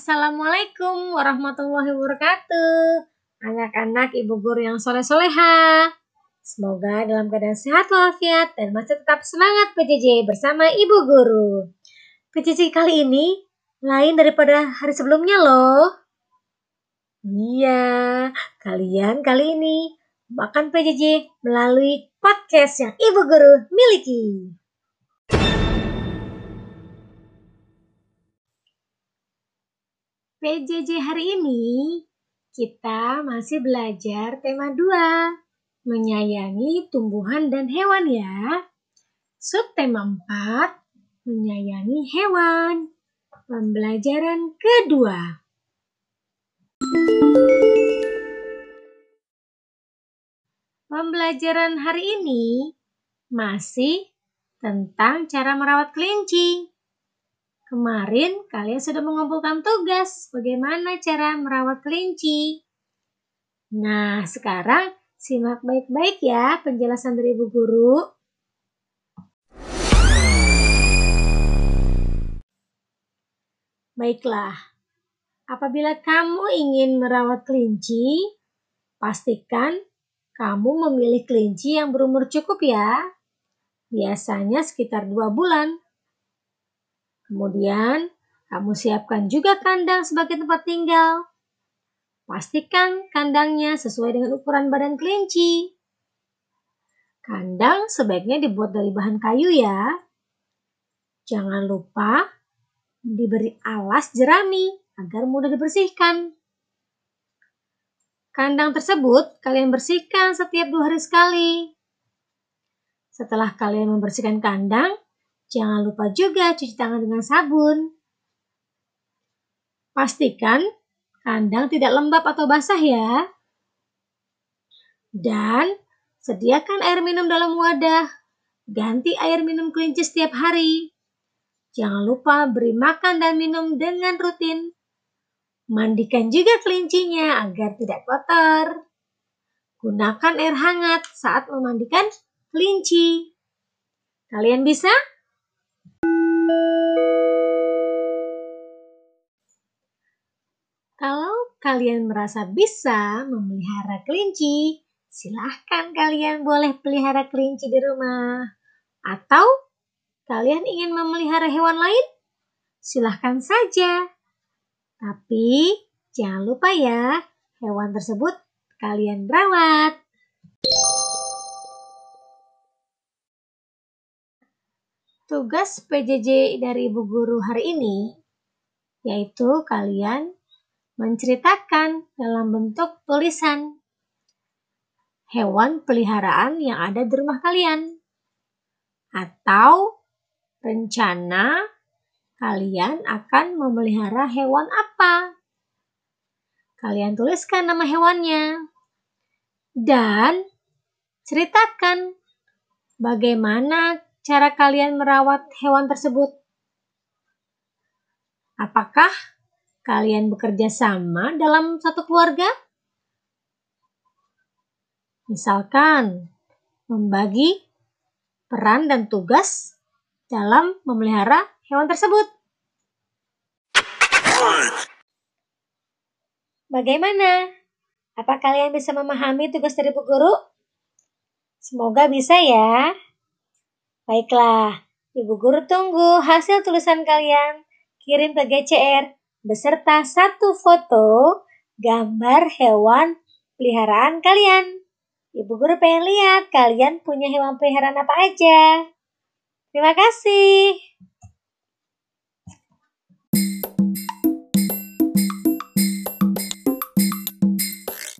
Assalamualaikum warahmatullahi wabarakatuh. Anak-anak ibu guru yang soleh-soleha. Semoga dalam keadaan sehat walafiat dan masih tetap semangat PJJ bersama ibu guru. PJJ kali ini lain daripada hari sebelumnya loh. Iya, kalian kali ini makan PJJ melalui podcast yang ibu guru miliki. PJJ hari ini kita masih belajar tema 2, menyayangi tumbuhan dan hewan ya. Subtema 4, menyayangi hewan. Pembelajaran kedua. Pembelajaran hari ini masih tentang cara merawat kelinci. Kemarin kalian sudah mengumpulkan tugas bagaimana cara merawat kelinci. Nah, sekarang simak baik-baik ya penjelasan dari ibu guru. Baiklah, apabila kamu ingin merawat kelinci, pastikan kamu memilih kelinci yang berumur cukup ya. Biasanya sekitar dua bulan Kemudian, kamu siapkan juga kandang sebagai tempat tinggal. Pastikan kandangnya sesuai dengan ukuran badan kelinci. Kandang sebaiknya dibuat dari bahan kayu ya. Jangan lupa diberi alas jerami agar mudah dibersihkan. Kandang tersebut kalian bersihkan setiap dua hari sekali. Setelah kalian membersihkan kandang, Jangan lupa juga cuci tangan dengan sabun. Pastikan kandang tidak lembab atau basah ya. Dan sediakan air minum dalam wadah. Ganti air minum kelinci setiap hari. Jangan lupa beri makan dan minum dengan rutin. Mandikan juga kelincinya agar tidak kotor. Gunakan air hangat saat memandikan kelinci. Kalian bisa? Kalau kalian merasa bisa memelihara kelinci, silahkan kalian boleh pelihara kelinci di rumah. Atau kalian ingin memelihara hewan lain, silahkan saja. Tapi jangan lupa ya, hewan tersebut kalian rawat. Tugas PJJ dari Ibu Guru hari ini yaitu kalian menceritakan dalam bentuk tulisan hewan peliharaan yang ada di rumah kalian atau rencana kalian akan memelihara hewan apa. Kalian tuliskan nama hewannya dan ceritakan bagaimana cara kalian merawat hewan tersebut? Apakah kalian bekerja sama dalam satu keluarga? Misalkan, membagi peran dan tugas dalam memelihara hewan tersebut. Bagaimana? Apa kalian bisa memahami tugas dari Bu Guru? Semoga bisa ya. Baiklah, Ibu Guru tunggu hasil tulisan kalian. Kirim ke GCR beserta satu foto gambar hewan peliharaan kalian. Ibu Guru pengen lihat kalian punya hewan peliharaan apa aja. Terima kasih.